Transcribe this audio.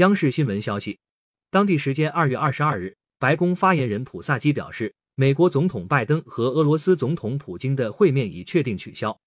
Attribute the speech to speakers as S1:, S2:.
S1: 央视新闻消息当地时间二月二十二日白宫发言人普萨基表示美国总统拜登和俄罗斯总统普京的会面已确定取消。